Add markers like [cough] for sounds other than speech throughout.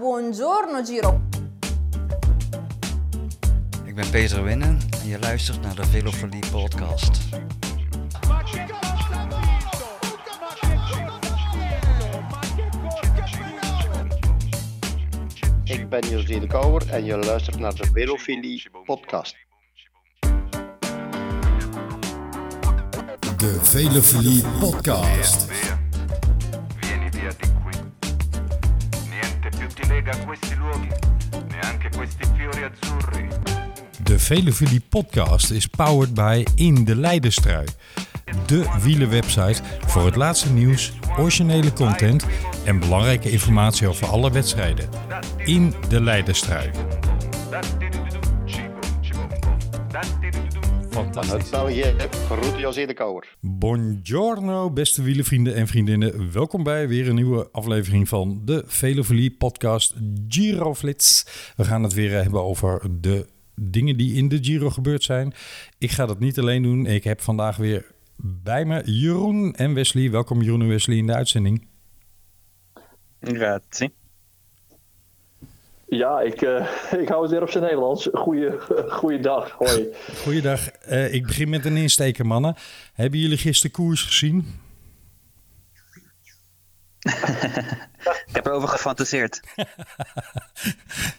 Buongiorno Giro. Ik ben Peter Winnen en je luistert naar de Velofilie podcast. Ik ben José de Kouwer en je luistert naar de Velofilie podcast. De Velofilie Podcast. Questi fiori azzurri. De Velofilie Podcast is powered by In de Leidenstrui. De wielenwebsite voor het laatste nieuws, originele content en belangrijke informatie over alle wedstrijden. In de Leidenstrui. Fantastisch. Uit België, groet José de Kouwer. Buongiorno, beste wielenvrienden en vriendinnen. Welkom bij weer een nieuwe aflevering van de Velofilie podcast Giroflits. We gaan het weer hebben over de dingen die in de Giro gebeurd zijn. Ik ga dat niet alleen doen. Ik heb vandaag weer bij me Jeroen en Wesley. Welkom Jeroen en Wesley in de uitzending. Grazie. Ja, ik, eh, [laughs] ik hou het weer op zijn Nederlands. Goeie, [laughs] goeiedag, hoi. Goeiedag. Eh, ik begin met een insteker, mannen. Hebben jullie gisteren koers gezien? [laughs] Ik heb erover gefantaseerd. [laughs]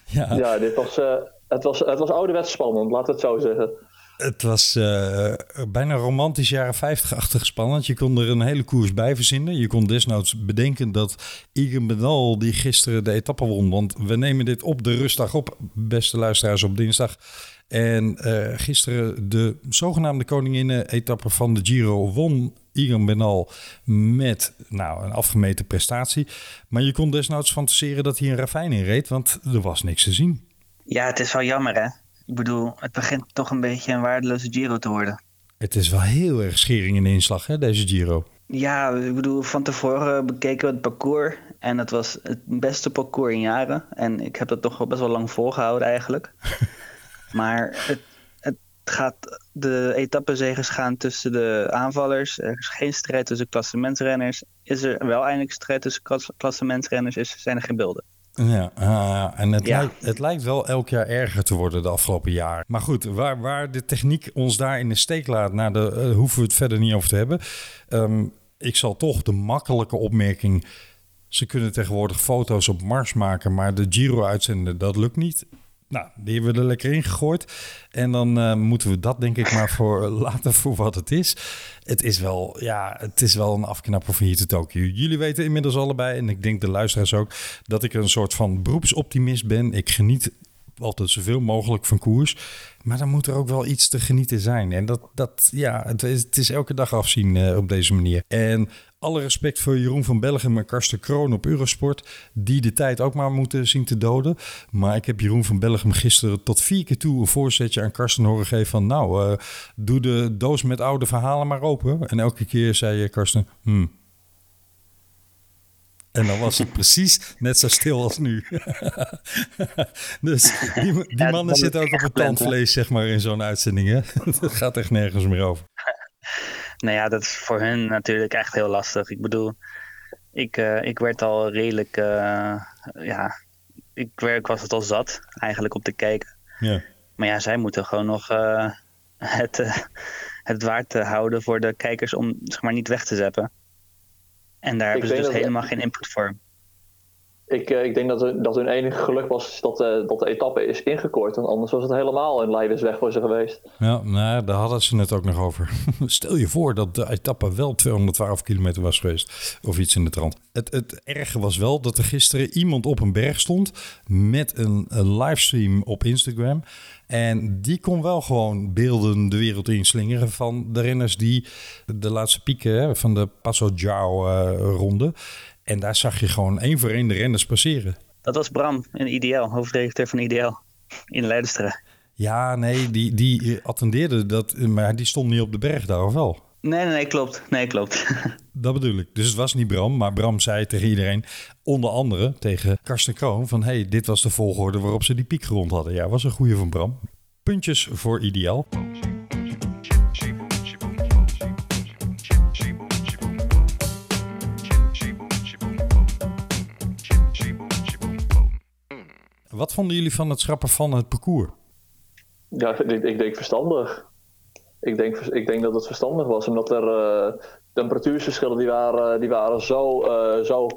Ja, Ja, dit was, eh, het, was, het was ouderwets spannend, laat het zo zeggen. Het was eh, bijna romantisch jaren 50-achtig spannend. Je kon er een hele koers bij verzinnen. Je kon desnoods bedenken dat Egan Bernal die gisteren de etappe won. Want we nemen dit op de rustdag op, beste luisteraars, op dinsdag. En eh, gisteren de zogenaamde koninginnen-etappe van de Giro won Egan Bernal met nou, een afgemeten prestatie. Maar je kon desnoods fantaseren dat hij een ravijn in reed, want er was niks te zien. Ja, het is wel jammer hè. Ik bedoel, het begint toch een beetje een waardeloze Giro te worden. Het is wel heel erg schering in de inslag, hè, deze Giro. Ja, ik bedoel, van tevoren bekeken we het parcours. En het was het beste parcours in jaren. En ik heb dat toch wel best wel lang volgehouden eigenlijk. [laughs] maar het, het gaat, de etappezeges gaan tussen de aanvallers. Er is geen strijd tussen klassementsrenners. Is er wel eindelijk strijd tussen klas- klassementsrenners, is, zijn er geen beelden. Ja, en het, Ja. Lijkt, het lijkt wel elk jaar erger te worden de afgelopen jaar. Maar goed, waar, waar de techniek ons daar in de steek laat, nou, de, eh, hoeven we het verder niet over te hebben. Ehm, ik zal toch de makkelijke opmerking. Ze kunnen tegenwoordig foto's op Mars maken, maar de Giro uitzenden, dat lukt niet. Nou, die hebben we er lekker in gegooid. En dan eh, moeten we dat denk ik maar voor [laughs] laten voor wat het is. Het is wel, ja, het is wel een afknapper van hier te Tokio. Jullie weten inmiddels allebei, en ik denk de luisteraars ook, dat ik een soort van beroepsoptimist ben. Ik geniet altijd zoveel mogelijk van koers. Maar dan moet er ook wel iets te genieten zijn. En dat, dat ja, het is, het is elke dag afzien eh, op deze manier. En alle respect voor Jeroen van Bellegem en Karsten Kroon op Eurosport. Die de tijd ook maar moeten zien te doden. Maar ik heb Jeroen van Bellegem gisteren tot vier keer toe een voorzetje aan Karsten horen geven van... Nou, eh, doe de doos met oude verhalen maar open. En elke keer zei eh, Karsten, hmm. En dan was het [laughs] precies net zo stil als nu. [laughs] dus die, die Ja, mannen zitten ook op het tandvlees, zeg maar, in zo'n uitzending. Hè? [laughs] Dat gaat echt nergens meer over. Nou ja, dat is voor hun natuurlijk echt heel lastig. Ik bedoel, ik, eh, ik werd al redelijk, eh, ja, ik, werd, ik was het al zat eigenlijk om te kijken. Ja. Maar ja, zij moeten gewoon nog eh, [laughs] het, eh, het waard houden voor de kijkers om zeg maar niet weg te zeppen. En daar hebben ze dus dat- helemaal geen input voor. Ik, eh, ik denk dat, hun- dat hun enige geluk was dat, eh, dat de etappe is ingekort. Want anders was het helemaal een leidersweg voor ze geweest. Ja, nou, daar hadden ze het ook nog over. [laughs] Stel je voor dat de etappe wel 212 kilometer was geweest. Of iets in de trant. Het, het erge was wel dat er gisteren iemand op een berg stond met een, een livestream op Instagram. En die kon wel gewoon beelden de wereld inslingeren van de renners die de laatste pieken van de Passo Giao eh, ronde. En daar zag je gewoon één voor één de renners passeren. Dat was Bram in Ideaal, hoofdredacteur van Ideaal in Leidensteren. Ja, nee, die, die attendeerde dat, maar die stond niet op de berg daar, of wel? Nee, nee, nee, klopt. Nee, klopt. [laughs] Dat bedoel ik. Dus het was niet Bram, maar Bram zei tegen iedereen, onder andere tegen Karsten Kroon, van hey, dit was de volgorde waarop ze die piek gerond hadden. Ja, was een goeie van Bram. Puntjes voor ideaal. Wat vonden jullie van het schrappen van het parcours? Ja, ik, ik denk verstandig. Ik denk, ik denk dat het verstandig was, omdat er eh, temperatuurverschillen die waren, die waren zo, eh, zo,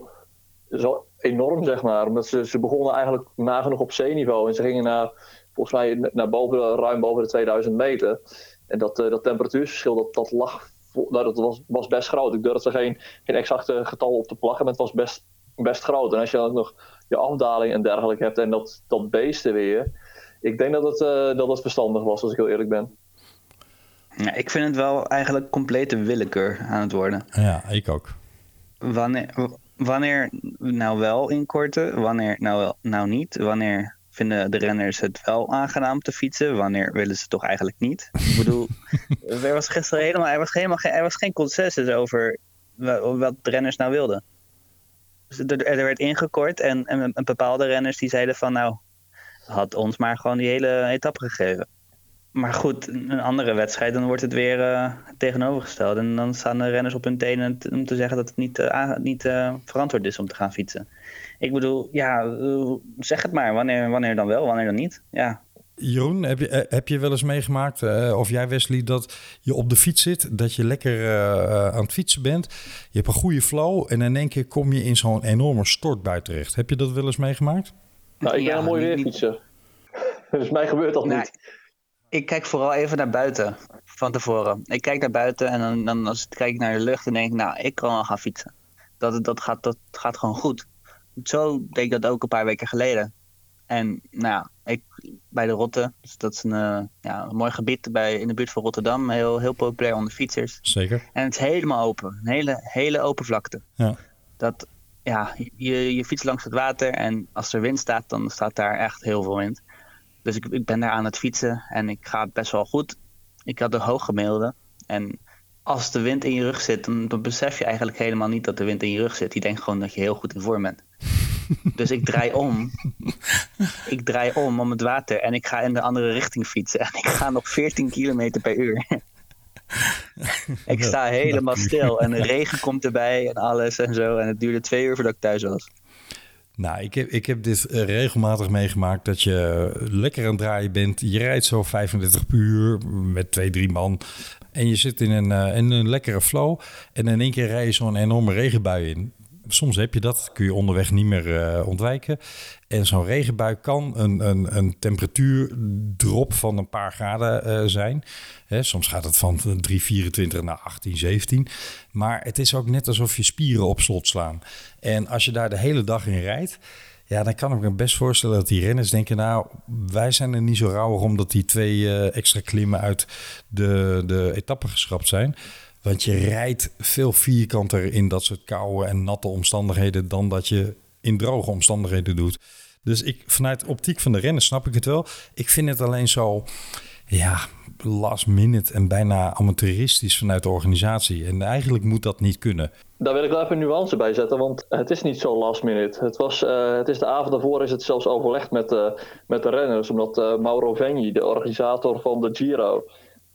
zo enorm, zeg maar. Omdat ze, ze begonnen eigenlijk nagenoeg op zeeniveau en ze gingen naar, volgens mij naar boven, ruim boven de 2000 meter. En dat, eh, dat temperatuurverschil, dat, dat lag, nou, dat was, was best groot. Ik durf er geen, geen exacte getal op te plakken, maar het was best, best groot. En als je dan nog je afdaling en dergelijke hebt en dat, dat beesten weer. Ik denk dat het, eh, dat het verstandig was, als ik heel eerlijk ben. Ja, ik vind het wel eigenlijk complete willekeur aan het worden. Ja, ik ook. Wanneer, wanneer nou wel inkorten, wanneer nou, wel, nou niet? Wanneer vinden de renners het wel aangenaam te fietsen? Wanneer willen ze het toch eigenlijk niet? Ik bedoel, [laughs] er was gisteren helemaal, er was helemaal geen, er was geen consensus over wa- wat de renners nou wilden. Dus er, er werd ingekort en, en, bepaalde renners die zeiden van nou, had ons maar gewoon die hele etappe gegeven. Maar goed, een andere wedstrijd, dan wordt het weer eh, tegenovergesteld. En dan staan de renners op hun tenen om te zeggen dat het niet, eh, niet eh, verantwoord is om te gaan fietsen. Ik bedoel, ja, zeg het maar. Wanneer, wanneer dan wel, wanneer dan niet? Ja, Jeroen, heb je, eh, heb je wel eens meegemaakt, eh, of jij Wesley, dat je op de fiets zit, dat je lekker eh, aan het fietsen bent, je hebt een goede flow en in één keer kom je in zo'n enorme stortbui terecht. Heb je dat wel eens meegemaakt? Nou, ik ben Ja, een mooi niet- weerfietser. [laughs] dus mij gebeurt dat niet. ik kijk vooral even naar buiten van tevoren. Ik kijk naar buiten en dan, dan als ik kijk naar de lucht, dan denk ik, nou, ik kan wel gaan fietsen. Dat, dat, gaat, dat gaat gewoon goed. Zo deed ik dat ook een paar weken geleden. En nou ja, ik, bij de Rotte, dus dat is een, eh, ja, een mooi gebied bij, in de buurt van Rotterdam, heel, heel populair onder fietsers. Zeker. En het is helemaal open, een hele, hele open vlakte. Ja. Dat, ja, je, je fietst langs het water en als er wind staat, dan staat daar echt heel veel wind. Dus ik, ik ben daar aan het fietsen en ik ga best wel goed. Ik had de hooggemiddelde. En als de wind in je rug zit, dan, dan besef je eigenlijk helemaal niet dat de wind in je rug zit. Je denkt gewoon dat je heel goed in vorm bent. Dus ik draai om. Ik draai om om het water en ik ga in de andere richting fietsen. En ik ga nog 14 kilometer per uur. ik sta helemaal stil en de regen komt erbij en alles en zo. En het duurde twee uur voordat ik thuis was. Nou, ik heb, ik heb dit eh, regelmatig meegemaakt dat je lekker aan het draaien bent. Je rijdt zo 35 per uur met twee, drie man. En je zit in een, eh, in een lekkere flow. En in één keer rij je zo'n enorme regenbui in. Soms heb je dat, kun je onderweg niet meer eh, ontwijken. En zo'n regenbui kan een, een, een temperatuurdrop van een paar graden eh, zijn. Hè, soms gaat het van 3,24 naar 18, 17. Maar het is ook net alsof je spieren op slot slaan. En als je daar de hele dag in rijdt, ja, dan kan ik me best voorstellen dat die renners denken... nou, wij zijn er niet zo rauwig omdat die twee eh, extra klimmen uit de, de etappe geschrapt zijn... Want je rijdt veel vierkanter in dat soort koude en natte omstandigheden dan dat je in droge omstandigheden doet. Dus ik, vanuit optiek van de renners snap ik het wel. Ik vind het alleen zo, ja, last minute en bijna amateuristisch vanuit de organisatie. En eigenlijk moet dat niet kunnen. Daar wil ik wel even nuance bij zetten, want het is niet zo last minute. Het, was, eh, het is de avond daarvoor is het zelfs overlegd met, eh, met de renners, omdat eh, Mauro Vegni, de organisator van de Giro,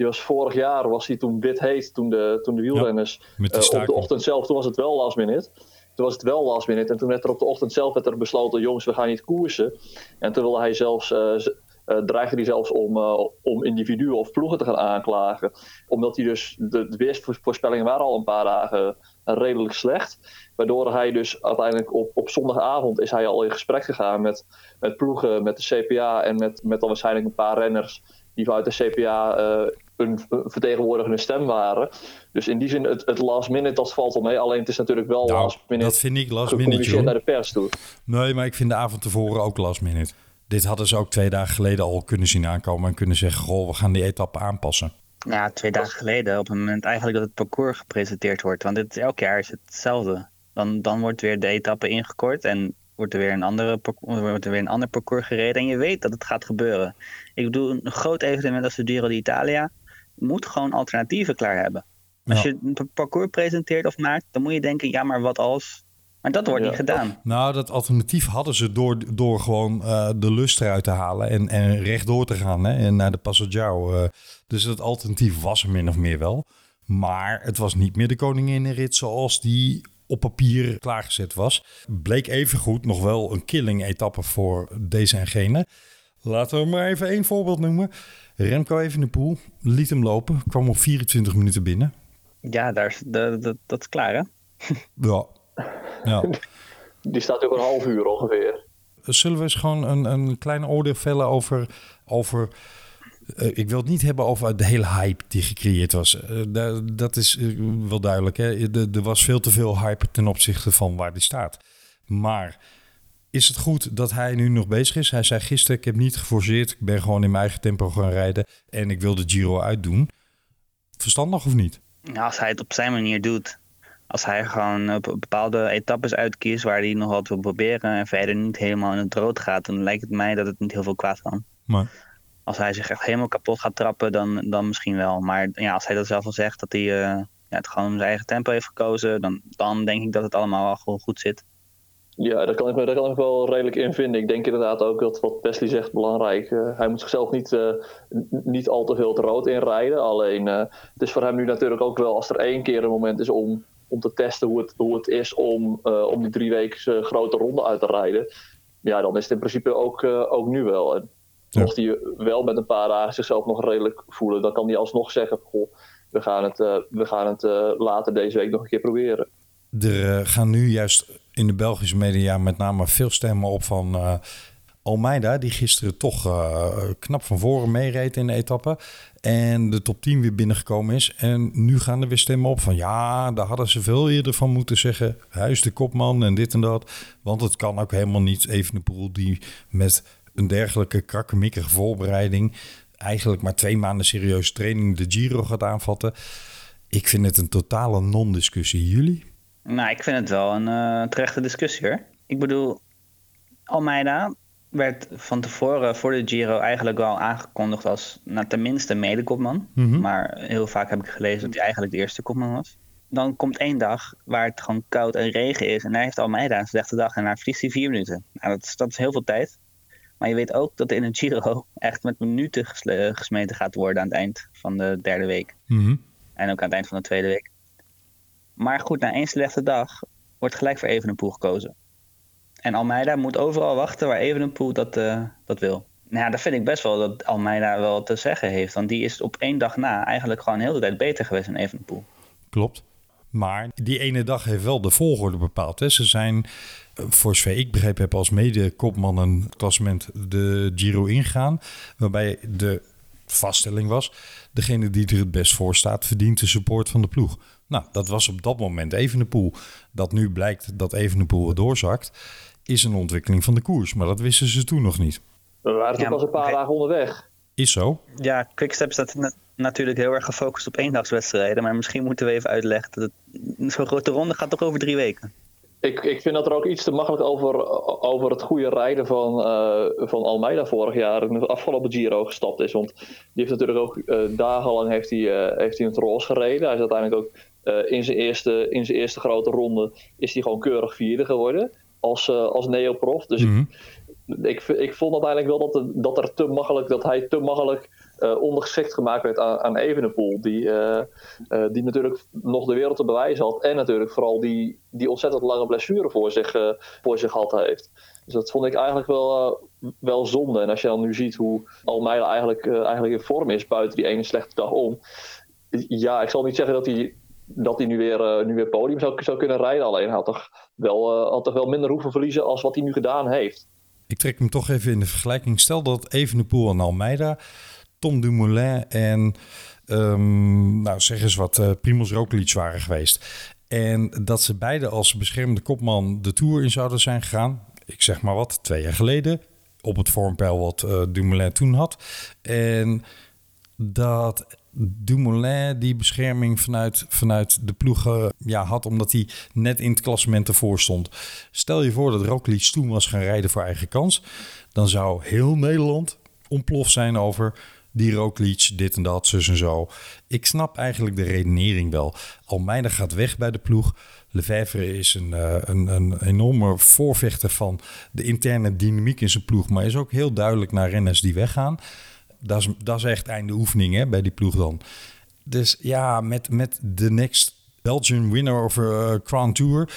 die was vorig jaar, was hij toen wit heet, toen de, toen de wielrenners die eh, op de ochtend zelf, toen was het wel last minute. Toen was het wel last minute en toen werd er op de ochtend zelf werd er besloten, jongens, we gaan niet koersen. En toen wilde hij zelfs, eh, eh, dreigde hij zelfs om, om individuen of ploegen te gaan aanklagen. Omdat hij dus, de, de weersvoorspellingen waren al een paar dagen redelijk slecht. Waardoor hij dus uiteindelijk op, op zondagavond is hij al in gesprek gegaan met, met ploegen, met de CPA en met, met dan waarschijnlijk een paar renners die vanuit de CPA eh, een een vertegenwoordigende stem waren. Dus in die zin, het, het last minute, dat valt wel mee. Alleen het is natuurlijk wel Nou, last minute dat vind ik last minute, naar de pers toe. Nee, maar ik vind de avond tevoren ook last minute. Dit hadden ze ook twee dagen geleden al kunnen zien aankomen en kunnen zeggen: Goh, we gaan die etappe aanpassen. Nou Ja, twee dagen geleden, op het moment eigenlijk dat het parcours gepresenteerd wordt. Want dit, elk jaar is het hetzelfde. Dan, dan wordt weer de etappe ingekort en wordt er, weer een andere, parcours- wordt er weer een ander parcours gereden. En je weet dat het gaat gebeuren. Ik bedoel, een groot evenement als de Giro d'Italia moet gewoon alternatieven klaar hebben. Als je een pa- parcours presenteert of maakt, dan moet je denken, ja, maar wat als? Maar dat wordt Ja. niet gedaan. Nou, dat alternatief hadden ze door, door gewoon eh, de lust eruit te halen en, en rechtdoor te gaan hè, en naar de Passaggiao. eh. dus dat alternatief was er min of meer wel. Maar het was niet meer de koninginnenrit zoals die op papier klaargezet was. Bleek evengoed nog wel een killing etappe voor deze en gene. Laten we maar even één voorbeeld noemen. Remco Evenepoel liet hem lopen, kwam op 24 minuten binnen. Ja, daar is, dat, dat, dat is klaar hè? [laughs] Ja. ja. [laughs] Die staat ook een half uur ongeveer. Zullen we eens gewoon een, een klein oordeel vellen over... over ik wil het niet hebben over de hele hype die gecreëerd was. Eh, da- dat is eh, wel duidelijk. Hè? Er, was veel te veel hype ten opzichte van waar die staat. Maar is het goed dat hij nu nog bezig is? Hij zei gisteren, ik heb niet geforceerd. Ik ben gewoon in mijn eigen tempo gaan rijden. En ik wil de Giro uitdoen. Verstandig of niet? Ja, als hij het op zijn manier doet. Als hij gewoon op bepaalde etappes uitkiest waar hij nog wat wil proberen en verder niet helemaal in het rood gaat, dan lijkt het mij dat het niet heel veel kwaad kan. Maar Als hij zich echt helemaal kapot gaat trappen, dan, dan misschien wel. Maar ja, als hij dat zelf al zegt, dat hij eh, ja, het gewoon zijn eigen tempo heeft gekozen, dan, dan denk ik dat het allemaal wel gewoon goed zit. Ja, daar kan, ik daar kan ik wel redelijk in vinden. Ik denk inderdaad ook dat wat Wesley zegt belangrijk. Uh, hij moet zichzelf niet, uh, niet al te veel het rood inrijden. Alleen uh, het is voor hem nu natuurlijk ook wel als er één keer een moment is om, om te testen hoe het, hoe het is om, om die drie weken grote ronde uit te rijden. Ja, dan is het in principe ook, ook nu wel. Ja. mocht hij wel met een paar dagen zichzelf nog redelijk voelen, dan kan hij alsnog zeggen: Goh, we gaan het, we gaan het later deze week nog een keer proberen. Er uh, gaan nu juist in de Belgische media met name veel stemmen op van Almeida, die gisteren toch knap van voren meereed in de etappe. En de top 10 weer binnengekomen is. En nu gaan er weer stemmen op van ja, daar hadden ze veel eerder van moeten zeggen. Hij is de kopman en dit en dat. Want het kan ook helemaal niet Evenepoel die met een dergelijke krakkemikkige voorbereiding... eigenlijk maar twee maanden serieuze training de Giro gaat aanvatten. Ik vind het een totale non-discussie. Jullie? Nou, ik vind het wel een uh, terechte discussie hoor. Ik bedoel, Almeida werd van tevoren voor de Giro eigenlijk wel aangekondigd als nou, tenminste medekopman. Mhm. Mm -hmm. Maar heel vaak heb ik gelezen dat hij eigenlijk de eerste kopman was. Dan komt één dag waar het gewoon koud en regen is. En daar heeft Almeida een slechte dag en daar verliest hij vier minuten. Nou, dat, is, dat is heel veel tijd. Maar je weet ook dat in een Giro [laughs] echt met minuten gesmeten gaat worden aan het eind van de derde week. Mm -hmm. En ook aan het eind van de tweede week. Maar goed, na één slechte dag wordt gelijk voor Evenepoel gekozen. En Almeida moet overal wachten waar Evenepoel dat, uh, dat wil. Nou ja, dat vind ik best wel dat Almeida wel te zeggen heeft. Want die is op één dag na eigenlijk gewoon heel de tijd beter geweest dan Evenepoel. Klopt. Maar die ene dag heeft wel de volgorde bepaald. Hè. Ze zijn, voor zover ik begrepen heb, als mede-kopman een klassement de Giro ingaan. Waarbij de vaststelling was, degene die er het best voor staat, verdient de support van de ploeg. Nou, dat was op dat moment Evenepoel. Dat nu blijkt dat Evenepoel doorzakt, is een ontwikkeling van de koers. Maar dat wisten ze toen nog niet. We waren toch ja, pas een paar dagen onderweg. Is zo. Ja, Quickstep staat na natuurlijk heel erg gefocust op eendagswedstrijden. Maar misschien moeten we even uitleggen dat zo'n grote ronde gaat toch over drie weken. Ik, ik vind dat er ook iets te makkelijk over, over het goede rijden van, uh, van Almeida vorig jaar in de afgelopen Giro gestapt is. Want die heeft natuurlijk ook uh, dagenlang heeft hij, uh, heeft hij in het roze gereden. Hij is uiteindelijk ook uh, in, zijn eerste, in zijn eerste grote ronde is hij gewoon keurig vierde geworden als, uh, als neoprof. Dus Mhm. mm -hmm. ik, ik, ik vond uiteindelijk wel dat, dat, er te makkelijk, dat hij te makkelijk uh, ondergeschikt gemaakt werd aan, aan Evenepoel. Die, die natuurlijk nog de wereld te bewijzen had. En natuurlijk vooral die, die ontzettend lange blessure voor zich, voor zich had heeft. Dus dat vond ik eigenlijk wel, wel zonde. En als je dan nu ziet hoe Almeida eigenlijk, eigenlijk in vorm is buiten die ene slechte dag om. Ja, ik zal niet zeggen dat hij dat hij nu weer, nu weer podium zou, kunnen rijden. Alleen had toch, wel, had toch wel minder hoeven verliezen als wat hij nu gedaan heeft. Ik trek hem toch even in de vergelijking. Stel dat Evenepoel en Almeida, Tom Dumoulin en um, nou zeg eens wat, uh, Primoz Roglic waren geweest. En dat ze beide als beschermde kopman de Tour in zouden zijn gegaan. Ik zeg maar wat, twee jaar geleden. Op het vormpeil wat Dumoulin toen had. En dat Dumoulin die bescherming vanuit, vanuit de ploegen ja, had, omdat hij net in het klassement ervoor stond. Stel je voor dat Roglic toen was gaan rijden voor eigen kans, dan zou heel Nederland ontploft zijn over die Roglic, dit en dat, zus en zo. Ik snap eigenlijk de redenering wel. Almeida gaat weg bij de ploeg. Lefevre is een, uh, een, een enorme voorvechter van de interne dynamiek in zijn ploeg, maar is ook heel duidelijk naar renners die weggaan. Dat is, dat is echt einde oefening hè, bij die ploeg dan. Dus ja, met, met de next Belgian winner of uh, Crown Tour.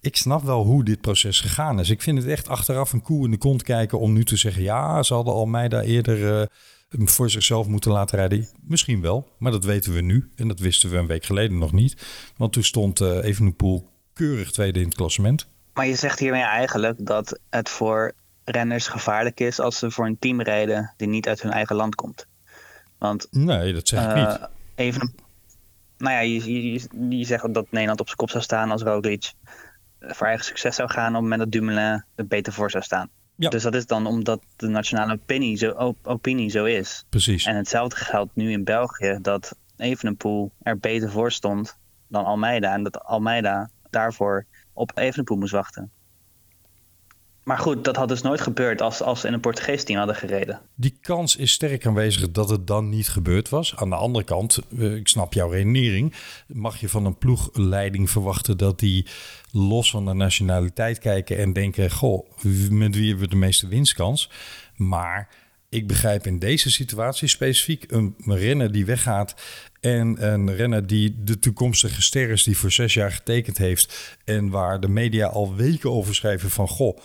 Ik snap wel hoe dit proces gegaan is. Ik vind het echt achteraf een koe in de kont kijken om nu te zeggen... ja, ze hadden Almeida eerder uh, voor zichzelf moeten laten rijden. Misschien wel, maar dat weten we nu. En dat wisten we een week geleden nog niet. Want toen stond uh, Evenepoel keurig tweede in het klassement. Maar je zegt hiermee eigenlijk dat het voor renners gevaarlijk is... als ze voor een team rijden die niet uit hun eigen land komt. Want, nee, dat zeg ik niet. Even, nou ja, je, je, je zegt dat Nederland op zijn kop zou staan als Roglic voor eigen succes zou gaan op het moment dat Dumoulin er beter voor zou staan. Ja. Dus dat is dan omdat de nationale opinie zo, op, opinie zo is. Precies. En hetzelfde geldt nu in België, dat Evenepoel er beter voor stond dan Almeida. En dat Almeida daarvoor op Evenepoel moest wachten. Maar goed, dat had dus nooit gebeurd als, als ze in een Portugees team hadden gereden. Die kans is sterk aanwezig dat het dan niet gebeurd was. Aan de andere kant, eh, ik snap jouw redenering. Mag je van een ploegleiding verwachten dat die los van de nationaliteit kijken en denken: Goh, met wie hebben we de meeste winstkans? Maar ik begrijp in deze situatie specifiek een renner die weggaat en een renner die de toekomstige ster is, die voor zes jaar getekend heeft en waar de media al weken over schrijven van: Goh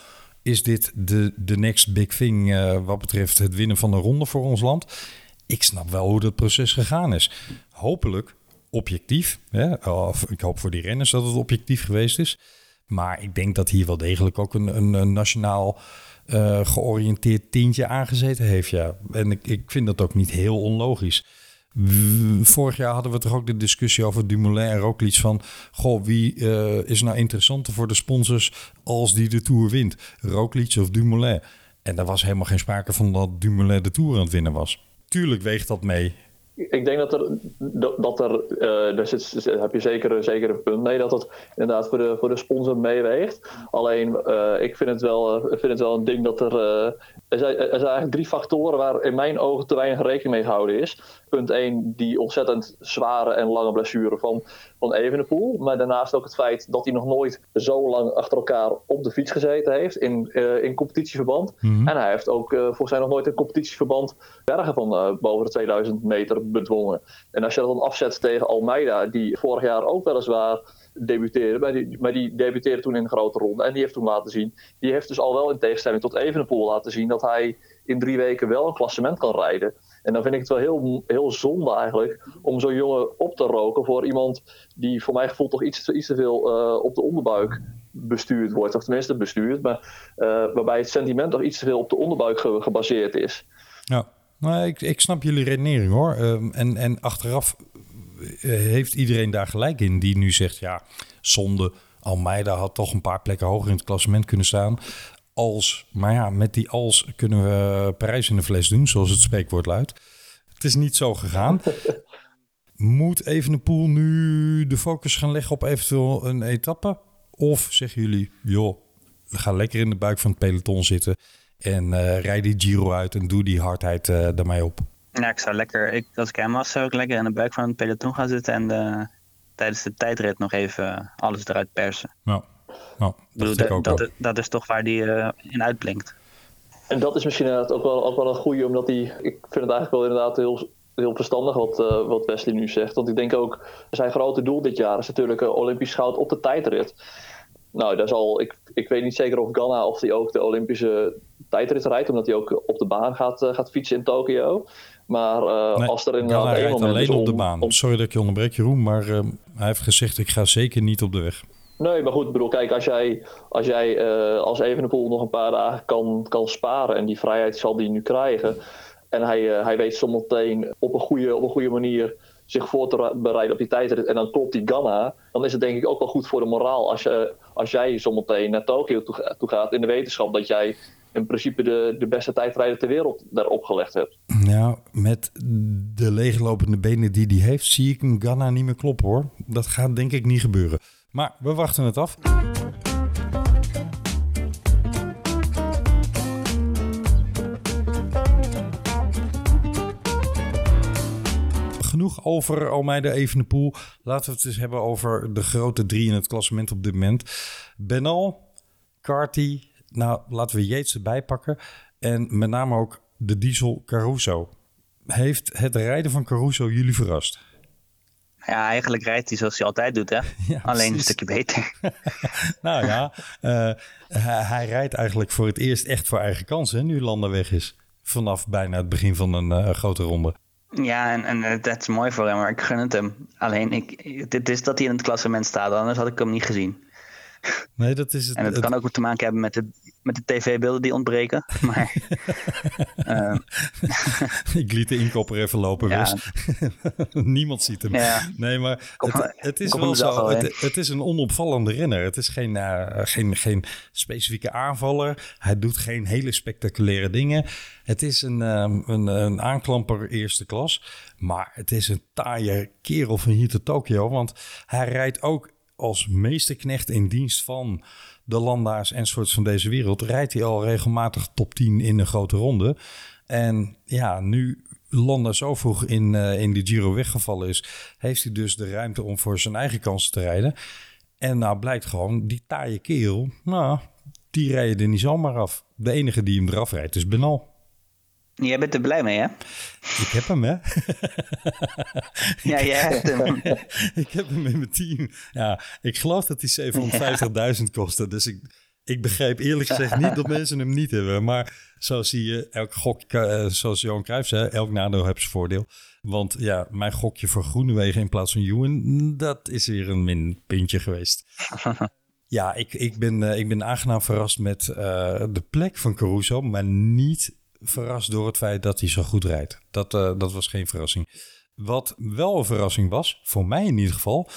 is dit de, de next big thing uh, wat betreft het winnen van de ronde voor ons land? Ik snap wel hoe dat proces gegaan is. Hopelijk objectief. Hè? Of ik hoop voor die renners dat het objectief geweest is. Maar ik denk dat hier wel degelijk ook een, een, een nationaal uh, georiënteerd tintje aangezeten heeft. Ja. En ik, ik vind dat ook niet heel onlogisch. Vorig jaar hadden we toch ook de discussie over Dumoulin en Roglic van... Goh, wie uh, is nou interessanter voor de sponsors als die de Tour wint? Roglic of Dumoulin? En daar was helemaal geen sprake van dat Dumoulin de Tour aan het winnen was. Tuurlijk weegt dat mee. Ik denk dat er, dat er uh, daar zit, heb je zeker, zeker een punt mee, dat dat inderdaad voor de, voor de sponsor meeweegt. Alleen, uh, ik vind het, wel, vind het wel een ding dat er, er zijn, er zijn eigenlijk drie factoren waar in mijn ogen te weinig rekening mee gehouden is. Punt 1, die ontzettend zware en lange blessure van, van Evenepoel. Maar daarnaast ook het feit dat hij nog nooit zo lang achter elkaar op de fiets gezeten heeft in, uh, in competitieverband. Mhm. En hij heeft ook uh, volgens mij nog nooit in competitieverband bergen van uh, boven de 2000 meter bedwongen. En als je dat dan afzet tegen Almeida, die vorig jaar ook weliswaar debuteerde, maar die, maar die debuteerde toen in een grote ronde. En die heeft toen laten zien, die heeft dus al wel in tegenstelling tot Evenepoel laten zien dat hij in drie weken wel een klassement kan rijden. En dan vind ik het wel heel, heel zonde eigenlijk om zo'n jongen op te roken voor iemand die voor mijn gevoel toch iets, iets te veel uh, op de onderbuik bestuurd wordt. Of tenminste bestuurd, maar uh, waarbij het sentiment toch iets te veel op de onderbuik ge, gebaseerd is. Ja, nou, ik, ik snap jullie redenering hoor. Um, en, en achteraf heeft iedereen daar gelijk in die nu zegt, ja, zonde. Almeida had toch een paar plekken hoger in het klassement kunnen staan als. Maar ja, met die als kunnen we Parijs in de fles doen, zoals het spreekwoord luidt. Het is niet zo gegaan. [laughs] Moet Evenepoel nu de focus gaan leggen op eventueel een etappe? Of zeggen jullie, joh, ga lekker in de buik van het peloton zitten en uh, rijd die Giro uit en doe die hardheid uh, daarmee op? Ja, ik zou lekker, ik, als ik hem was, zou ik lekker in de buik van het peloton gaan zitten en uh, tijdens de tijdrit nog even alles eruit persen. Nou, nou dat, bedoel, dat, dat, dat, is toch waar die uh, in uitblinkt. En dat is misschien inderdaad ook wel, ook wel een goede, omdat die, ik vind het eigenlijk wel inderdaad heel, heel verstandig wat, uh, wat Wesley nu zegt. Want ik denk ook, zijn grote doel dit jaar is natuurlijk uh, Olympisch goud op de tijdrit. Nou, daar zal, ik, ik weet niet zeker of Ganna of hij ook de Olympische tijdrit rijdt, omdat hij ook op de baan gaat, uh, gaat fietsen in Tokio. Maar uh, nee, als er inderdaad rijdt alleen om, op de baan. Om, Sorry dat ik je onderbreek, Jeroen, maar uh, hij heeft gezegd ik ga zeker niet op de weg. Nee, maar goed, ik bedoel, kijk, als jij, als, jij uh, als Evenepoel nog een paar dagen kan, kan sparen en die vrijheid zal die nu krijgen en hij, uh, hij weet zometeen op een goede, op een goede manier zich voor te bereiden op die tijdrit en dan klopt die Ganna, dan is het denk ik ook wel goed voor de moraal als, je, als jij zometeen naar Tokio toe, toe gaat in de wetenschap dat jij in principe de, de beste tijdrijder ter wereld daar opgelegd hebt. Nou, met de leeglopende benen die hij heeft, zie ik hem Ganna niet meer kloppen hoor. Dat gaat denk ik niet gebeuren. Maar we wachten het af. Genoeg over Almeida Evenepoel. Laten we het eens hebben over de grote drie in het klassement op dit moment. Benal, Carty, nou laten we Yates erbij pakken. En met name ook de diesel Caruso. Heeft het rijden van Caruso jullie verrast? Ja, eigenlijk rijdt hij zoals hij altijd doet, hè? [laughs] Ja, Alleen een stukje beter. [laughs] Nou ja, eh, hij, hij rijdt eigenlijk voor het eerst echt voor eigen kans, hè, nu Landa weg is. Vanaf bijna het begin van een eh, grote ronde. Ja, en, en eh, dat is mooi voor hem, maar ik gun het hem. Alleen, ik, dit is dat hij in het klassement staat, anders had ik hem niet gezien. Nee, dat is het. En het het- kan ook te maken hebben met de, met de tv-beelden die ontbreken. [laughs] Maar eh, [laughs] Ik liet de inkopper even lopen, Ja. Wes. [laughs] Niemand ziet hem. Ja. Nee, maar Kom- het, het is wel zo. Het, het is een onopvallende renner. Het is geen, eh, geen, geen specifieke aanvaller. Hij doet geen hele spectaculaire dingen. Het is een, ehm, een, een aanklamper eerste klas. Maar het is een taaie kerel van hier tot Tokio. Want hij rijdt ook als meesterknecht in dienst van de landaars en soorts van deze wereld. Rijdt hij al regelmatig top 10 in een grote ronde. En ja, nu Landa zo vroeg in, eh, in de Giro weggevallen is, heeft hij dus de ruimte om voor zijn eigen kansen te rijden. En nou blijkt gewoon, die taaie kerel, nou, die rijden er niet zomaar af. De enige die hem eraf rijdt is Benal. Jij bent er blij mee, hè? Ik heb hem, hè? [laughs] Ja, jij hebt hem. [laughs] ik heb hem in mijn team. Ja, ik geloof dat hij 750.000 kostte. Dus ik, ik begrijp eerlijk gezegd niet dat mensen hem niet hebben. Maar zo zie je, elk gok, eh, zoals Johan Cruijff zei, elk nadeel heeft zijn voordeel. Want ja, mijn gokje voor Groenewegen in plaats van Ewan, dat is weer een minpuntje geweest. [laughs] Ja, ik, ik, ben, eh, ik ben aangenaam verrast met eh, de plek van Caruso, maar niet verrast door het feit dat hij zo goed rijdt. Dat, eh, dat was geen verrassing. Wat wel een verrassing was, voor mij in ieder geval.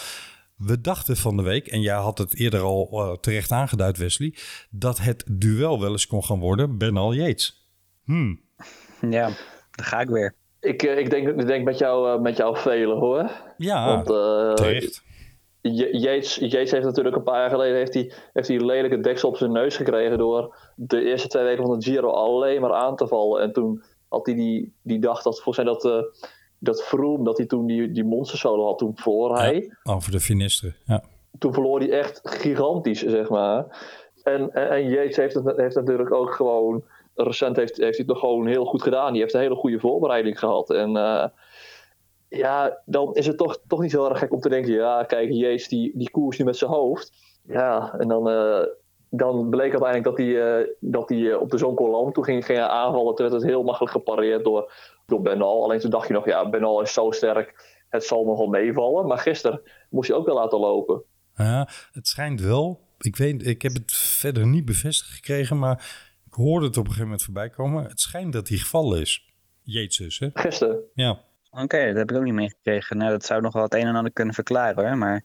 We dachten van de week, en jij had het eerder al eh, terecht aangeduid, Wesley, dat het duel wel eens kon gaan worden Bernal Yates. Hmm. Ja, daar ga ik weer. Ik, eh, ik, denk, ik denk met jou, met jou velen hoor. Ja, Want terecht. Je- Yates, Yates heeft natuurlijk een paar jaar geleden heeft hij, heeft hij een lelijke deksel op zijn neus gekregen door de eerste twee weken van de Giro alleen maar aan te vallen. En toen had hij die, die dag dat volgens mij dat, eh dat Froome, dat hij toen die, die monstersolo had, toen verloor hij. Over de finistre. Ja. Toen verloor hij echt gigantisch, zeg maar. En, en, en Yates heeft het heeft natuurlijk ook gewoon, recent heeft, heeft hij het nog gewoon heel goed gedaan. Die heeft een hele goede voorbereiding gehad. En eh, ja, dan is het toch, toch niet heel erg gek om te denken, ja, kijk, Yates die, die koers nu met zijn hoofd. Ja, en dan, eh, dan bleek uiteindelijk dat hij, eh, dat hij eh, op de Zonkolan toen ging, ging hij aanvallen. Toen werd het heel makkelijk gepareerd door, door Benal. Alleen toen dacht je nog, ja, Benal is zo sterk, het zal nog wel meevallen. Maar gisteren moest hij ook wel laten lopen. Ja, het schijnt wel. Ik weet, ik heb het verder niet bevestigd gekregen, maar ik hoorde het op een gegeven moment voorbij komen. Het schijnt dat hij gevallen is. Dus, hè? Gisteren. Ja. Oké, dat heb ik ook niet meegekregen. Nou, dat zou nog wel het een en ander kunnen verklaren hoor. Maar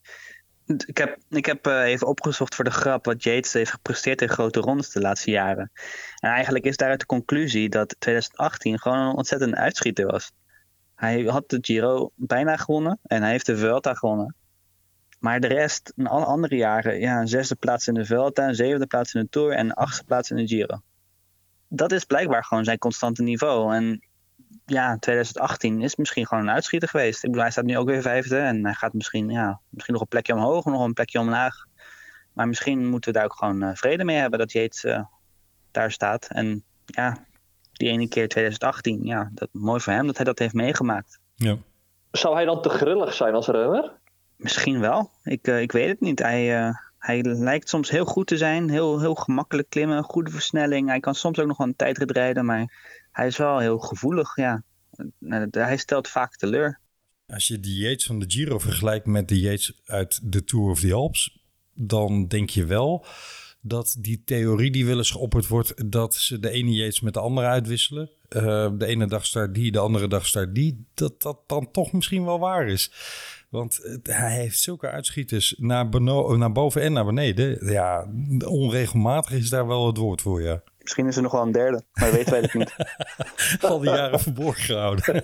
ik heb, ik heb eh, even opgezocht voor de grap wat Yates heeft gepresteerd in grote rondes de laatste jaren. En eigenlijk is daaruit de conclusie dat 2018 gewoon een ontzettend uitschieter was. Hij had de Giro bijna gewonnen en hij heeft de Vuelta gewonnen. Maar de rest, in alle andere jaren, ja, zesde plaats in de Vuelta, zevende plaats in de Tour en achtste plaats in de Giro. Dat is blijkbaar gewoon zijn constante niveau. En ja, 2018 is misschien gewoon een uitschieter geweest. Ik bedoel, hij staat nu ook weer vijfde en hij gaat misschien, ja, misschien nog een plekje omhoog, nog een plekje omlaag. Maar misschien moeten we daar ook gewoon eh, vrede mee hebben dat Yates eh, daar staat. En ja, die ene keer 2018, ja, dat, mooi voor hem dat hij dat heeft meegemaakt. ja. Zou hij dan te grillig zijn als renner? Misschien wel. Ik, eh, ik weet het niet. Hij, eh, hij lijkt soms heel goed te zijn. Heel, heel gemakkelijk klimmen. Goede versnelling. Hij kan soms ook nog wel een tijdrit rijden. Maar hij is wel heel gevoelig. Ja. Hij stelt vaak teleur. Als je die Yates van de Giro vergelijkt met de Yates uit de Tour of the Alps, dan denk je wel dat die theorie die wel eens geopperd wordt, dat ze de ene Yates met de andere uitwisselen. Eh, de ene dag start die, de andere dag start die. Dat dat dan toch misschien wel waar is. Want hij heeft zulke uitschieters naar, naar boven en naar beneden. Ja, onregelmatig is daar wel het woord voor, ja. Misschien is er nog wel een derde. Maar weten wij het niet. [laughs] al die jaren verborgen gehouden.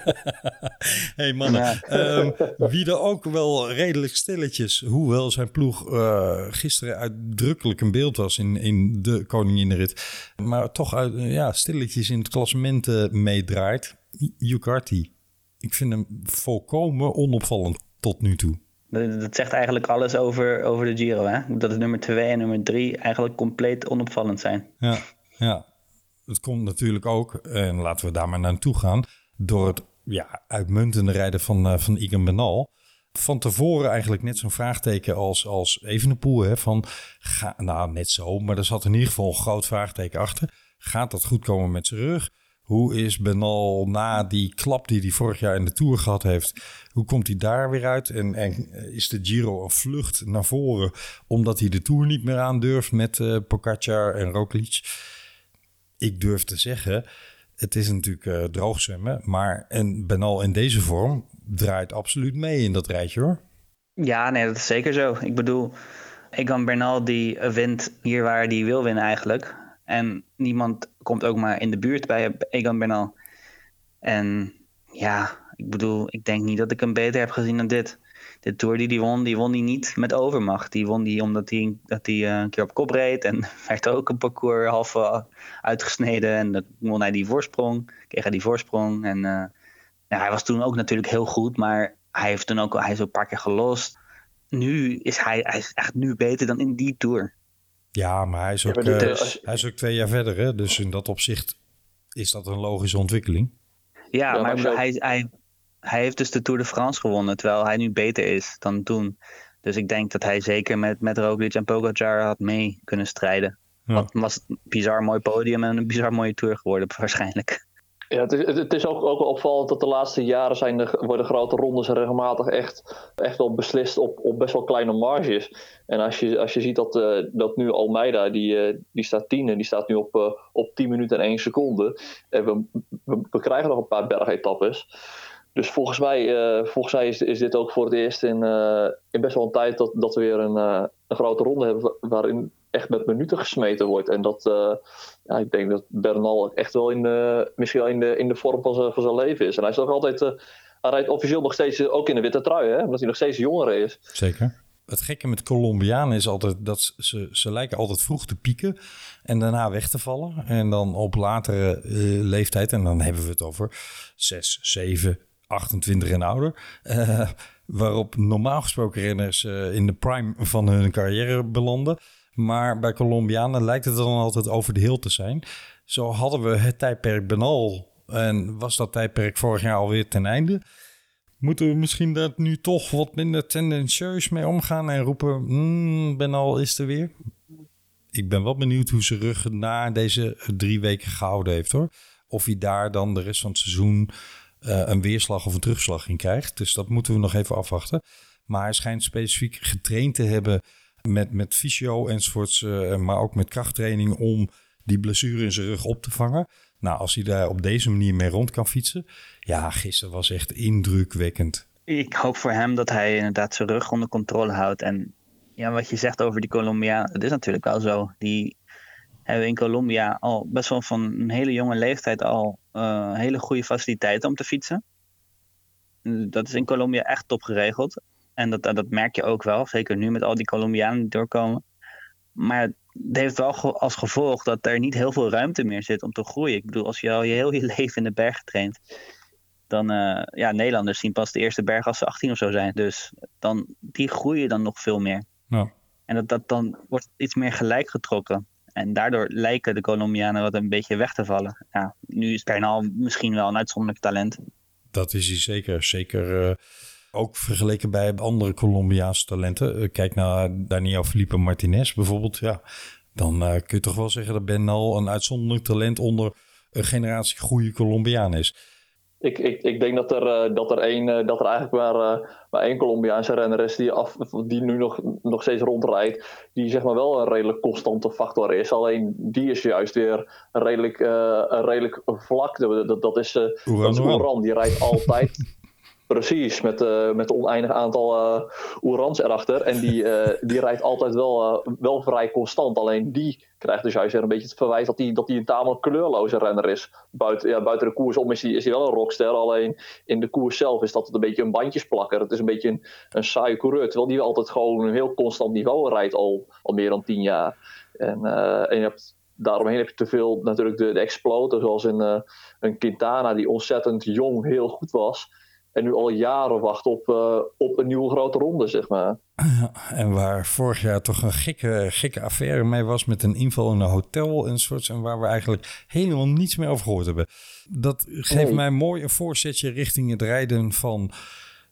[laughs] hey mannen, Ja. ehm, wie er ook wel redelijk stilletjes, hoewel zijn ploeg eh, gisteren uitdrukkelijk een beeld was in, in de koninginrit, maar toch uit, eh, ja, stilletjes in het klassement eh, meedraait, Ucarty. Ik vind hem volkomen onopvallend tot nu toe. Dat, dat zegt eigenlijk alles over, over de Giro. Hè? Dat het nummer 2 en nummer 3 eigenlijk compleet onopvallend zijn. Ja, ja. Het komt natuurlijk ook, en laten we daar maar naartoe gaan, door het ja, uitmuntende rijden van, eh van Egan Bernal. van tevoren eigenlijk net zo'n vraagteken als, als Evenepoel. Hè, van, ga, nou, net zo, maar er zat in ieder geval een groot vraagteken achter. Gaat dat goed komen met zijn rug? Hoe is Benal na die klap die hij vorig jaar in de Tour gehad heeft... hoe komt hij daar weer uit? En, en is de Giro een vlucht naar voren... omdat hij de Tour niet meer aandurft met uh, en Roglic? Ik durf te zeggen, het is natuurlijk uh, droogzwemmen... maar en Benal in deze vorm draait absoluut mee in dat rijtje hoor. Ja, nee, dat is zeker zo. Ik bedoel, Egan Bernal die wint hier waar hij wil winnen eigenlijk. En niemand komt ook maar in de buurt bij Egan Bernal. En ja, ik bedoel, ik denk niet dat ik hem beter heb gezien dan dit. De Tour die hij won, die won hij niet met overmacht. Die won die omdat hij, dat hij een keer op kop reed. En [laughs] werd ook een parcours half uitgesneden. En dan won hij die voorsprong. Kreeg hij die voorsprong. En uh, ja, hij was toen ook natuurlijk heel goed. Maar hij heeft toen ook hij is ook een paar keer gelost. Nu is hij, hij is echt nu beter dan in die Tour. Ja, maar hij is ook, ja, uh, hij is ook twee jaar verder. Hè? Dus in dat opzicht is dat een logische ontwikkeling. Ja, ja maar, maar hij, hij, hij heeft dus de Tour de France gewonnen. Terwijl hij nu beter is dan toen. Dus ik denk dat hij zeker met, met Roglic en Pogacar had mee kunnen strijden. Ja. Wat was een bizar mooi podium en een bizar mooie Tour geworden [laughs] waarschijnlijk. Ja, het is, het is ook, ook wel opvallend dat de laatste jaren zijn de, worden grote rondes regelmatig echt, echt wel beslist op, op best wel kleine marges. En als je, als je ziet dat, uh, dat nu Almeida, die, uh, die staat tien en die staat nu op, uh, op 10 minuten en 1 seconde. En we, we, we krijgen nog een paar bergetappes. Dus volgens mij, volgens mij is, is dit ook voor het eerst in, in best wel een tijd dat, dat we weer een, een grote ronde hebben waarin echt met minuten gesmeten wordt. En dat, ja, ik denk dat Bernal echt wel in de, misschien in de, in de vorm van zijn, zijn leven is. En hij is ook altijd, hij rijdt officieel nog steeds ook in de witte trui, hè? omdat hij nog steeds jonger is. Zeker. Het gekke met Colombianen is altijd dat ze, ze lijken altijd vroeg te pieken en daarna weg te vallen. En dan op latere leeftijd, en dan hebben we het over 6, 7, 28 en ouder. Uh, waarop normaal gesproken renners uh, in de prime van hun carrière belanden. Maar bij Colombianen lijkt het dan altijd over de heel te zijn. Zo hadden we het tijdperk Benal. En was dat tijdperk vorig jaar alweer ten einde. Moeten we misschien daar nu toch wat minder tendentieus mee omgaan en roepen: mm, Benal is er weer? Ik ben wel benieuwd hoe ze rug na deze drie weken gehouden heeft hoor. Of hij daar dan de rest van het seizoen een weerslag of een terugslag in krijgt. Dus dat moeten we nog even afwachten. Maar hij schijnt specifiek getraind te hebben met, met fysio enzovoorts, uh, maar ook met krachttraining om die blessure in zijn rug op te vangen. Nou, als hij daar op deze manier mee rond kan fietsen. Ja, gisteren was echt indrukwekkend. Ik hoop voor hem dat hij inderdaad zijn rug onder controle houdt. En ja, wat je zegt over die Colombia, dat is natuurlijk wel zo. Die hebben in Colombia al best wel van een hele jonge leeftijd al uh, hele goede faciliteiten om te fietsen. Dat is in Colombia echt top geregeld. En dat, dat merk je ook wel, zeker nu met al die Colombianen die doorkomen. Maar het heeft wel als gevolg dat er niet heel veel ruimte meer zit om te groeien. Ik bedoel, als je al je heel je [laughs] leven in de bergen traint, dan, uh, ja, Nederlanders zien pas de eerste berg als ze 18 of zo zijn. Dus dan, die groeien dan nog veel meer. Ja. En dat, dat dan wordt iets meer gelijk getrokken. En daardoor lijken de Colombianen wat een beetje weg te vallen. Ja, nu is Bernal misschien wel een uitzonderlijk talent. Dat is hij zeker. Zeker uh, ook vergeleken bij andere Colombiaanse talenten. Uh, kijk naar Daniel Felipe Martinez bijvoorbeeld. Ja, dan uh, kun je toch wel zeggen dat Bernal een uitzonderlijk talent onder een generatie goede Colombiaan is. Ik, ik, ik denk dat er, uh, dat er, één, uh, dat er eigenlijk maar, uh, maar één Colombiaanse renner is die, af, die nu nog, nog steeds rondrijdt. Die zeg maar wel een redelijk constante factor is. Alleen die is juist weer redelijk, een redelijk vlak. Dat, dat is, dat is. Die rijdt altijd. Precies, met, uh, met een oneindig aantal uh, Oerans erachter. En die, uh, die rijdt altijd wel, wel vrij constant. Alleen die krijgt dus juist weer een beetje het verwijt dat hij dat een tamelijk kleurloze renner is. Buiten, ja, buiten de koers om is hij, is hij wel een rockster. Alleen in de koers zelf is dat een beetje een bandjesplakker. Het is een beetje een, een saaie coureur. Terwijl die altijd gewoon een heel constant niveau rijdt al, al meer dan tien jaar. En, en je hebt daaromheen heb je te veel natuurlijk de, de exploten, zoals in een Quintana die ontzettend jong heel goed was. En nu al jaren wacht op, uh, op een nieuwe grote ronde, zeg maar. Ja, en waar vorig jaar toch een gekke, gekke affaire mee was met een inval in een hotel en soort. En waar we eigenlijk helemaal niets meer over gehoord hebben. Dat geeft nee. mij mooi een voorzetje richting het rijden van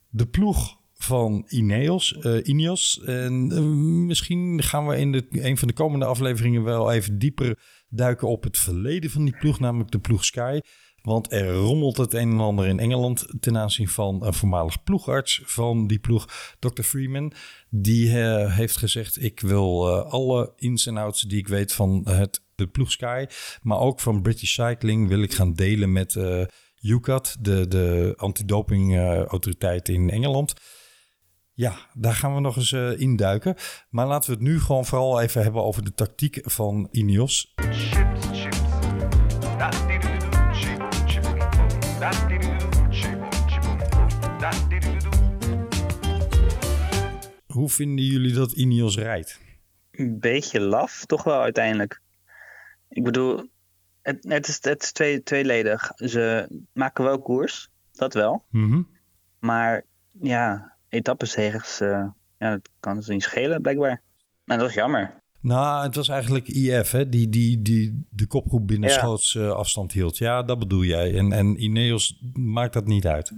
de ploeg van Ineos, eh, Ineos. En eh, misschien gaan we in de, een van de komende afleveringen wel even dieper duiken op het verleden van die ploeg, namelijk de ploeg Sky. Want er rommelt het een en ander in Engeland ten aanzien van een voormalig ploegarts van die ploeg, Dr. Freeman. Die eh, heeft gezegd: Ik wil eh, alle ins en outs die ik weet van het, de ploeg Sky, maar ook van British Cycling, wil ik gaan delen met eh UCAT, de, de antidoping-autoriteit in Engeland. Ja, daar gaan we nog eens induiken. Maar laten we het nu gewoon vooral even hebben over de tactiek van Ineos. Hoe vinden jullie dat Ineos rijdt? Een beetje laf, toch wel uiteindelijk. Ik bedoel, het, het is, het is twee, tweeledig. Ze maken wel koers, dat wel. Mhm. Maar ja, etappenzegers, eh ja, dat kan ze niet schelen blijkbaar. Nou, dat is jammer. Nou, het was eigenlijk IF hè, die, die, die de kopgroep binnen Ja. schoots eh, afstand hield. Ja, dat bedoel jij. En, en Ineos maakt dat niet uit.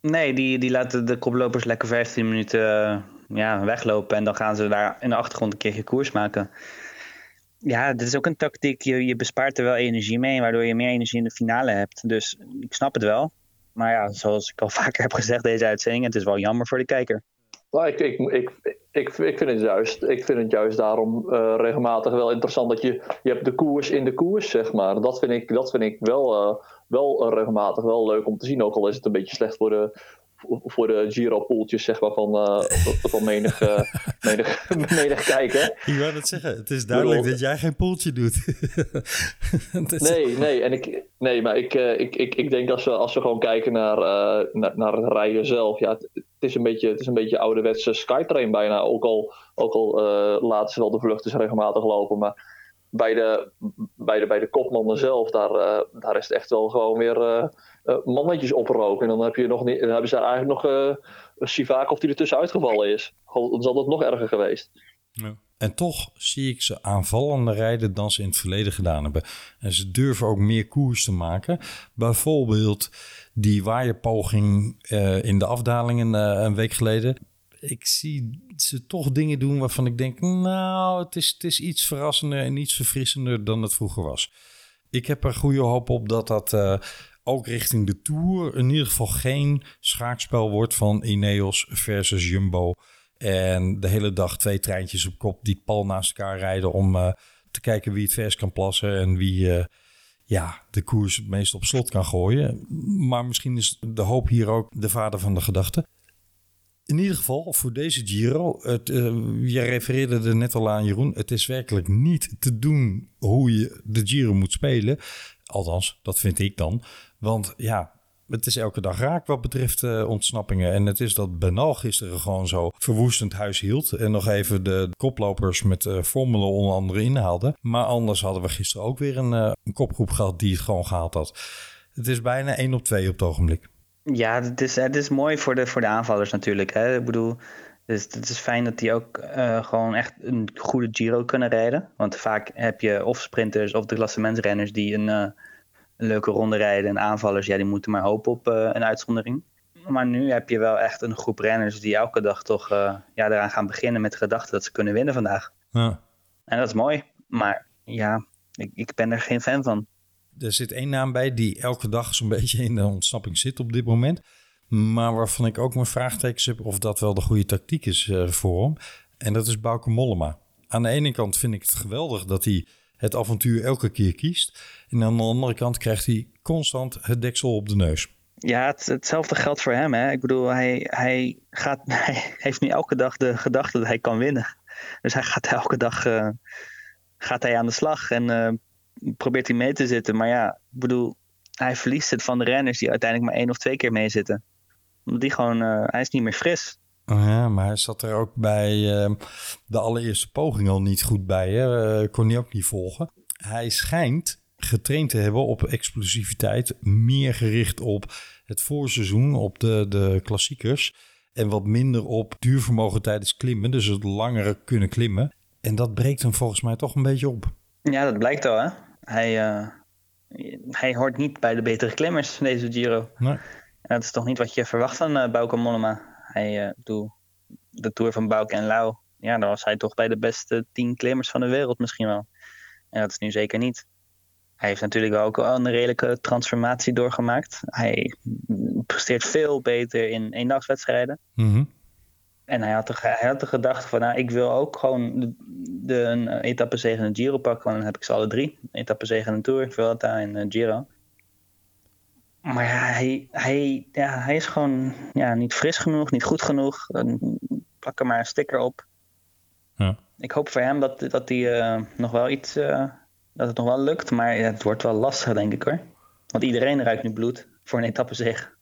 Nee, die, die laten de koplopers lekker 15 minuten eh, ja, weglopen. En dan gaan ze daar in de achtergrond een keertje koers maken. Ja, dit is ook een tactiek. Je, je bespaart er wel energie mee, waardoor je meer energie in de finale hebt. Dus ik snap het wel. Maar ja, zoals ik al [laughs] vaker heb gezegd deze uitzending, het is wel jammer voor de kijker. Nou, ik, ik, ik, ik, ik, vind het juist, ik vind het juist daarom eh, regelmatig wel interessant dat je, je hebt de koers in de koers, zeg maar. Dat vind ik, dat vind ik wel, eh, wel eh, regelmatig wel leuk om te zien. Ook al is het een beetje slecht voor de, voor de Giro-poeltjes, zeg maar, van, eh, [laughs] van menig, eh, menig, [laughs] menig kijker. Ik wou dat zeggen. Het is duidelijk dat jij geen poeltje doet. [laughs] Nee, nee, en ik, nee maar ik, eh, ik, ik, ik denk als we, als we gewoon kijken naar, naar, naar het rijden zelf. Ja, het, is een beetje, het is een beetje ouderwetse Skytrain bijna. Ook al, ook al laten ze wel de vluchters regelmatig lopen. Maar bij de, bij de, bij de kopmannen zelf, daar, eh, daar is het echt wel gewoon weer eh, eh, mannetjes oproken. En dan, heb je nog niet, dan hebben ze eigenlijk nog eh Sivakov die er tussenuit uitgevallen is. Dan zal dat nog erger geweest. En toch zie ik ze aanvallender rijden dan ze in het verleden gedaan hebben. En ze durven ook meer koers te maken. Bijvoorbeeld die waaierpoging eh in de afdalingen eh, een week geleden. Ik zie ze toch dingen doen waarvan ik denk... nou, het is, het is iets verrassender en iets verfrissender dan het vroeger was. Ik heb er goede hoop op dat dat eh, ook richting de Tour... in ieder geval geen schaakspel wordt van Ineos versus Jumbo... En de hele dag twee treintjes op kop die pal naast elkaar rijden om eh, te kijken wie het vers kan plassen en wie eh, ja, de koers het meest op slot kan gooien. Maar misschien is de hoop hier ook de vader van de gedachte. In ieder geval voor deze Giro, het, eh, je refereerde er net al aan Jeroen, het is werkelijk niet te doen hoe je de Giro moet spelen. Althans, dat vind ik dan. Want ja, het is elke dag raak wat betreft eh, ontsnappingen. En het is dat Benal gisteren gewoon zo verwoestend huis hield. En nog even de koplopers met eh Formule onder andere inhaalde. Maar anders hadden we gisteren ook weer een, een kopgroep gehad die het gewoon gehaald had. Het is bijna 1 op 2 op het ogenblik. Ja, het is, het is mooi voor de, voor de aanvallers natuurlijk. Hè? Ik bedoel, dus het is fijn dat die ook eh, gewoon echt een goede Giro kunnen rijden. Want vaak heb je of sprinters of de klassementsrenners die een, eh, een leuke ronde rijden. En aanvallers, ja, die moeten maar hopen op eh, een uitzondering. Maar nu heb je wel echt een groep renners die elke dag toch ja, eraan gaan beginnen met de gedachte dat ze kunnen winnen vandaag. Ja. En dat is mooi. Maar ja, ik, ik ben er geen fan van. Er zit één naam bij die elke dag zo'n [laughs] beetje in de ontsnapping zit op dit moment. Maar waarvan ik ook mijn vraagtekens heb of dat wel de goede tactiek is eh, voor hem. En dat is Bauke Mollema. Aan de ene kant vind ik het geweldig dat hij het avontuur elke keer kiest. En aan de andere kant krijgt hij constant het deksel op de neus. Ja, het, hetzelfde geldt voor hem. Hè? Ik bedoel, hij, hij, gaat, [laughs] heeft nu elke dag de gedachte dat hij kan winnen. Dus hij gaat elke dag eh, gaat hij aan de slag en eh, probeert hij mee te zitten. Maar ja, ik bedoel, hij verliest het van de renners die uiteindelijk maar één of twee keer meezitten. Omdat die gewoon, eh, hij is niet meer fris. Oh ja, maar hij zat er ook bij eh, de allereerste poging al niet goed bij. Hè? Eh, kon hij ook niet volgen. Hij schijnt getraind te hebben op explosiviteit. Meer gericht op het voorseizoen, op de, de klassiekers. En wat minder op duurvermogen tijdens klimmen. Dus het langere kunnen klimmen. En dat breekt hem volgens mij toch een beetje op. Ja, dat blijkt al hè. Hij, eh, hij hoort niet bij de betere klimmers deze Giro. Nee. En dat is toch niet wat je verwacht van uh, Bauke Mollema. Hij, eh, doe, de Tour van Bouke en Lau, ja, daar was hij toch bij de beste tien klimmers van de wereld misschien wel. En dat is nu zeker niet. Hij heeft natuurlijk ook wel een redelijke transformatie doorgemaakt. Hij presteert veel beter in eendagswedstrijden. Mhm. En hij had, de, hij had de gedachte van, nou, ik wil ook gewoon de, de, een eh, etappe zegen de Giro pakken. Want dan heb ik ze alle drie. Etappe zegen de Tour, Vuelta en eh, Giro. Maar ja, hij, hij, ja, hij is gewoon ja, niet fris genoeg, niet goed genoeg. Dan Plak er maar een sticker op. Ja. Ik hoop voor hem dat, dat, hij, eh, nog wel iets, dat het nog wel lukt. Maar het wordt wel lastig, denk ik hoor. Want iedereen ruikt nu bloed voor een etappe zege.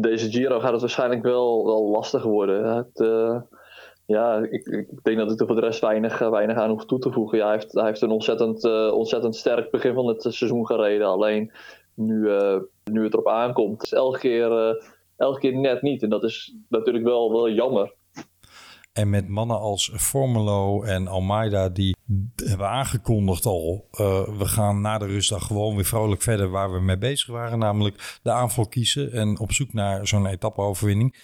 Deze Giro gaat het waarschijnlijk wel, wel lastig worden. Het, eh, ja, ik, ik denk dat ik er voor de rest weinig, eh, weinig aan hoef toe te voegen. Ja, hij, heeft, hij heeft een ontzettend, eh, ontzettend sterk begin van het seizoen gereden. Alleen nu, nu het erop aankomt, is elke keer, elke keer net niet. En dat is natuurlijk wel, wel jammer. En met mannen als Formulo en Almeida, die hebben aangekondigd al. eh, we gaan na de rustdag gewoon weer vrolijk verder waar we mee bezig waren. Namelijk de aanval kiezen en op zoek naar zo'n etappe-overwinning.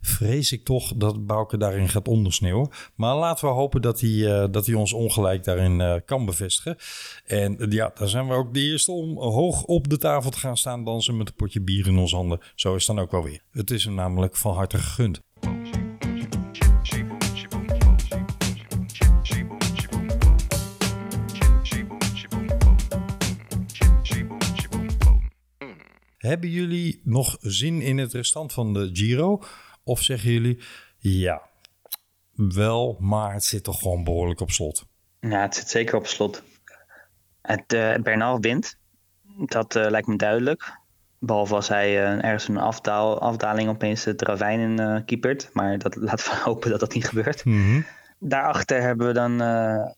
Vrees ik toch dat Bouke daarin gaat ondersneeuwen. Maar laten we hopen dat hij, eh, dat hij ons ongelijk daarin eh, kan bevestigen. En ja, daar zijn we ook de eerste om hoog op de tafel te gaan staan dansen met een potje bier in onze handen. Zo is dan ook wel weer. Het is hem namelijk van harte gegund. Hebben jullie nog zin in het restant van de Giro? Of zeggen jullie, ja, wel, maar het zit toch gewoon behoorlijk op slot? Ja, het zit zeker op slot. Het, eh Bernal wint. Dat eh, lijkt me duidelijk. Behalve als hij eh, ergens een afdaal, afdaling opeens het ravijn in kiepert. Maar dat, [laughs] laten we hopen dat dat niet gebeurt. Daarachter hebben we dan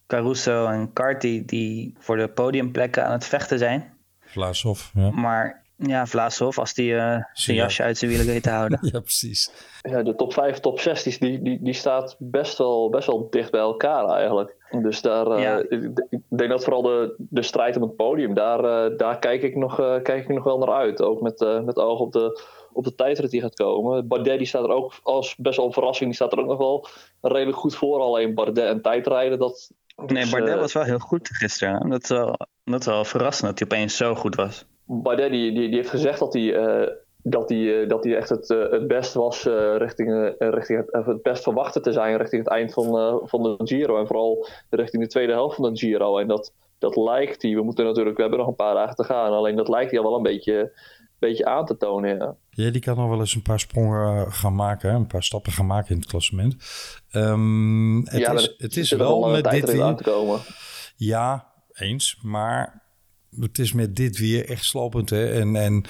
Caruso en Carty die voor de podiumplekken aan het vechten zijn. Vlasov, ja. Maar ja, Vlasov, als die eh, zijn Ja. jasje uit zijn wielen weet te houden. [laughs] Ja, precies. Ja, de top 5, top 6, die, die, die, die staat best wel, best wel dicht bij elkaar eigenlijk. Dus daar, eh, Ja. ik, denk dat vooral de, de strijd om het podium, daar, eh, daar kijk, ik nog, eh, kijk ik nog wel naar uit. Ook met, eh, met oog op de, op de tijdrit die gaat komen. Bardet die staat er ook als best wel een verrassing, die staat er ook nog wel redelijk goed voor. Alleen Bardet en tijdrijden, dat... Nee, dus, Bardet was wel heel goed gisteren. Dat is wel, dat is wel verrassend dat hij opeens zo goed was. Bardet die, die, die heeft gezegd dat hij, eh, dat hij, eh, dat hij echt het, eh, het best was richting, richting het, het best verwachte te zijn richting het eind van, van de Giro. En vooral richting de tweede helft van de Giro. En dat, dat lijkt hij, we moeten natuurlijk, we hebben nog een paar dagen te gaan. Alleen dat lijkt hij al wel een beetje, beetje aan te tonen. Ja. Ja, die kan nog wel eens een paar sprongen gaan maken, hè? een paar stappen gaan maken in het klassement. Ehm, het, ja, is, het is wel een met dit. Ja, eens. Maar het is met dit weer echt slopend. Hè? En, en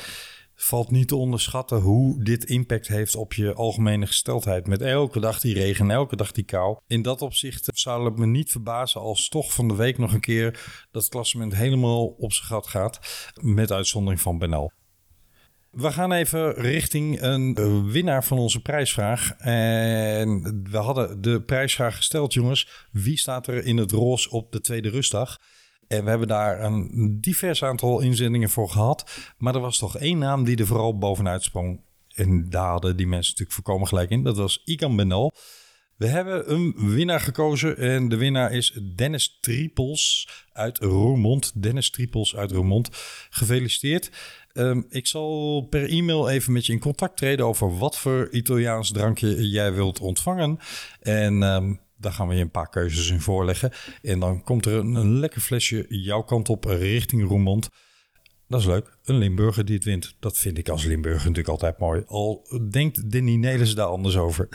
valt niet te onderschatten hoe dit impact heeft op je algemene gesteldheid. Met elke dag die regen, elke dag die kou. In dat opzicht zou het me niet verbazen als toch van de week nog een keer dat klassement helemaal op zijn gat gaat. Met uitzondering van Benel. We gaan even richting een winnaar van onze prijsvraag. En we hadden de prijsvraag gesteld, jongens. Wie staat er in het roze op de tweede rustdag? En we hebben daar een divers aantal inzendingen voor gehad. Maar er was toch één naam die er vooral bovenuit sprong. En daar hadden die mensen natuurlijk voorkomen gelijk in. Dat was Ikan Benal. We hebben een winnaar gekozen en de winnaar is Dennis Triepels uit Roermond. Dennis Triepels uit Roermond. Gefeliciteerd. Ehm, ik zal per e-mail even met je in contact treden over wat voor Italiaans drankje jij wilt ontvangen. En ehm, daar gaan we je een paar keuzes in voorleggen. En dan komt er een, een lekker flesje jouw kant op richting Roermond. Dat is leuk. Een Limburger die het wint. Dat vind ik als Limburger natuurlijk altijd mooi. Al denkt Danny Nelis daar anders over.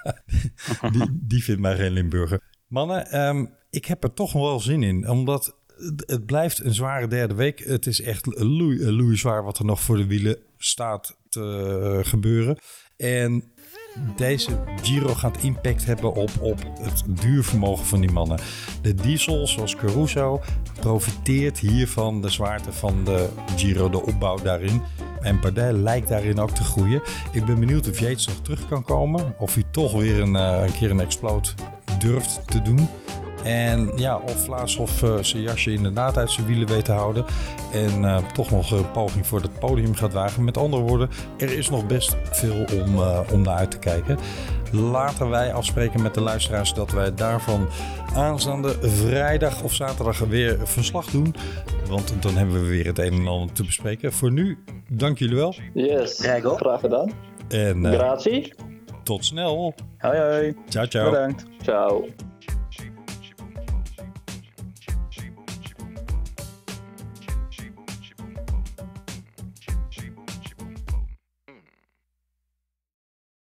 [laughs] die, die vindt mij geen Limburger. Mannen, ehm, ik heb er toch wel zin in. Omdat het, blijft een zware derde week. Het is echt loei, loei zwaar wat er nog voor de wielen staat te gebeuren. En deze Giro gaat impact hebben op, op het duurvermogen van die mannen. De diesel, zoals Caruso, profiteert hiervan de zwaarte van de Giro, de opbouw daarin. En Bardet lijkt daarin ook te groeien. Ik ben benieuwd of Yates nog terug kan komen. Of hij toch weer een, eh, een keer een explode durft te doen. En ja, of Vlaashoff eh, zijn jasje inderdaad uit zijn wielen weet te houden. En eh, toch nog een poging voor het podium gaat wagen. Met andere woorden, er is nog best veel om, eh, om naar uit te kijken. Laten wij afspreken met de luisteraars dat wij daarvan aanstaande vrijdag of zaterdag weer verslag doen. Want dan hebben we weer het een en ander te bespreken. Voor nu, dank jullie wel. Yes, graag gedaan. En eh, Grazie. tot snel. Hoi hoi. Ciao, ciao. Bedankt. Ciao.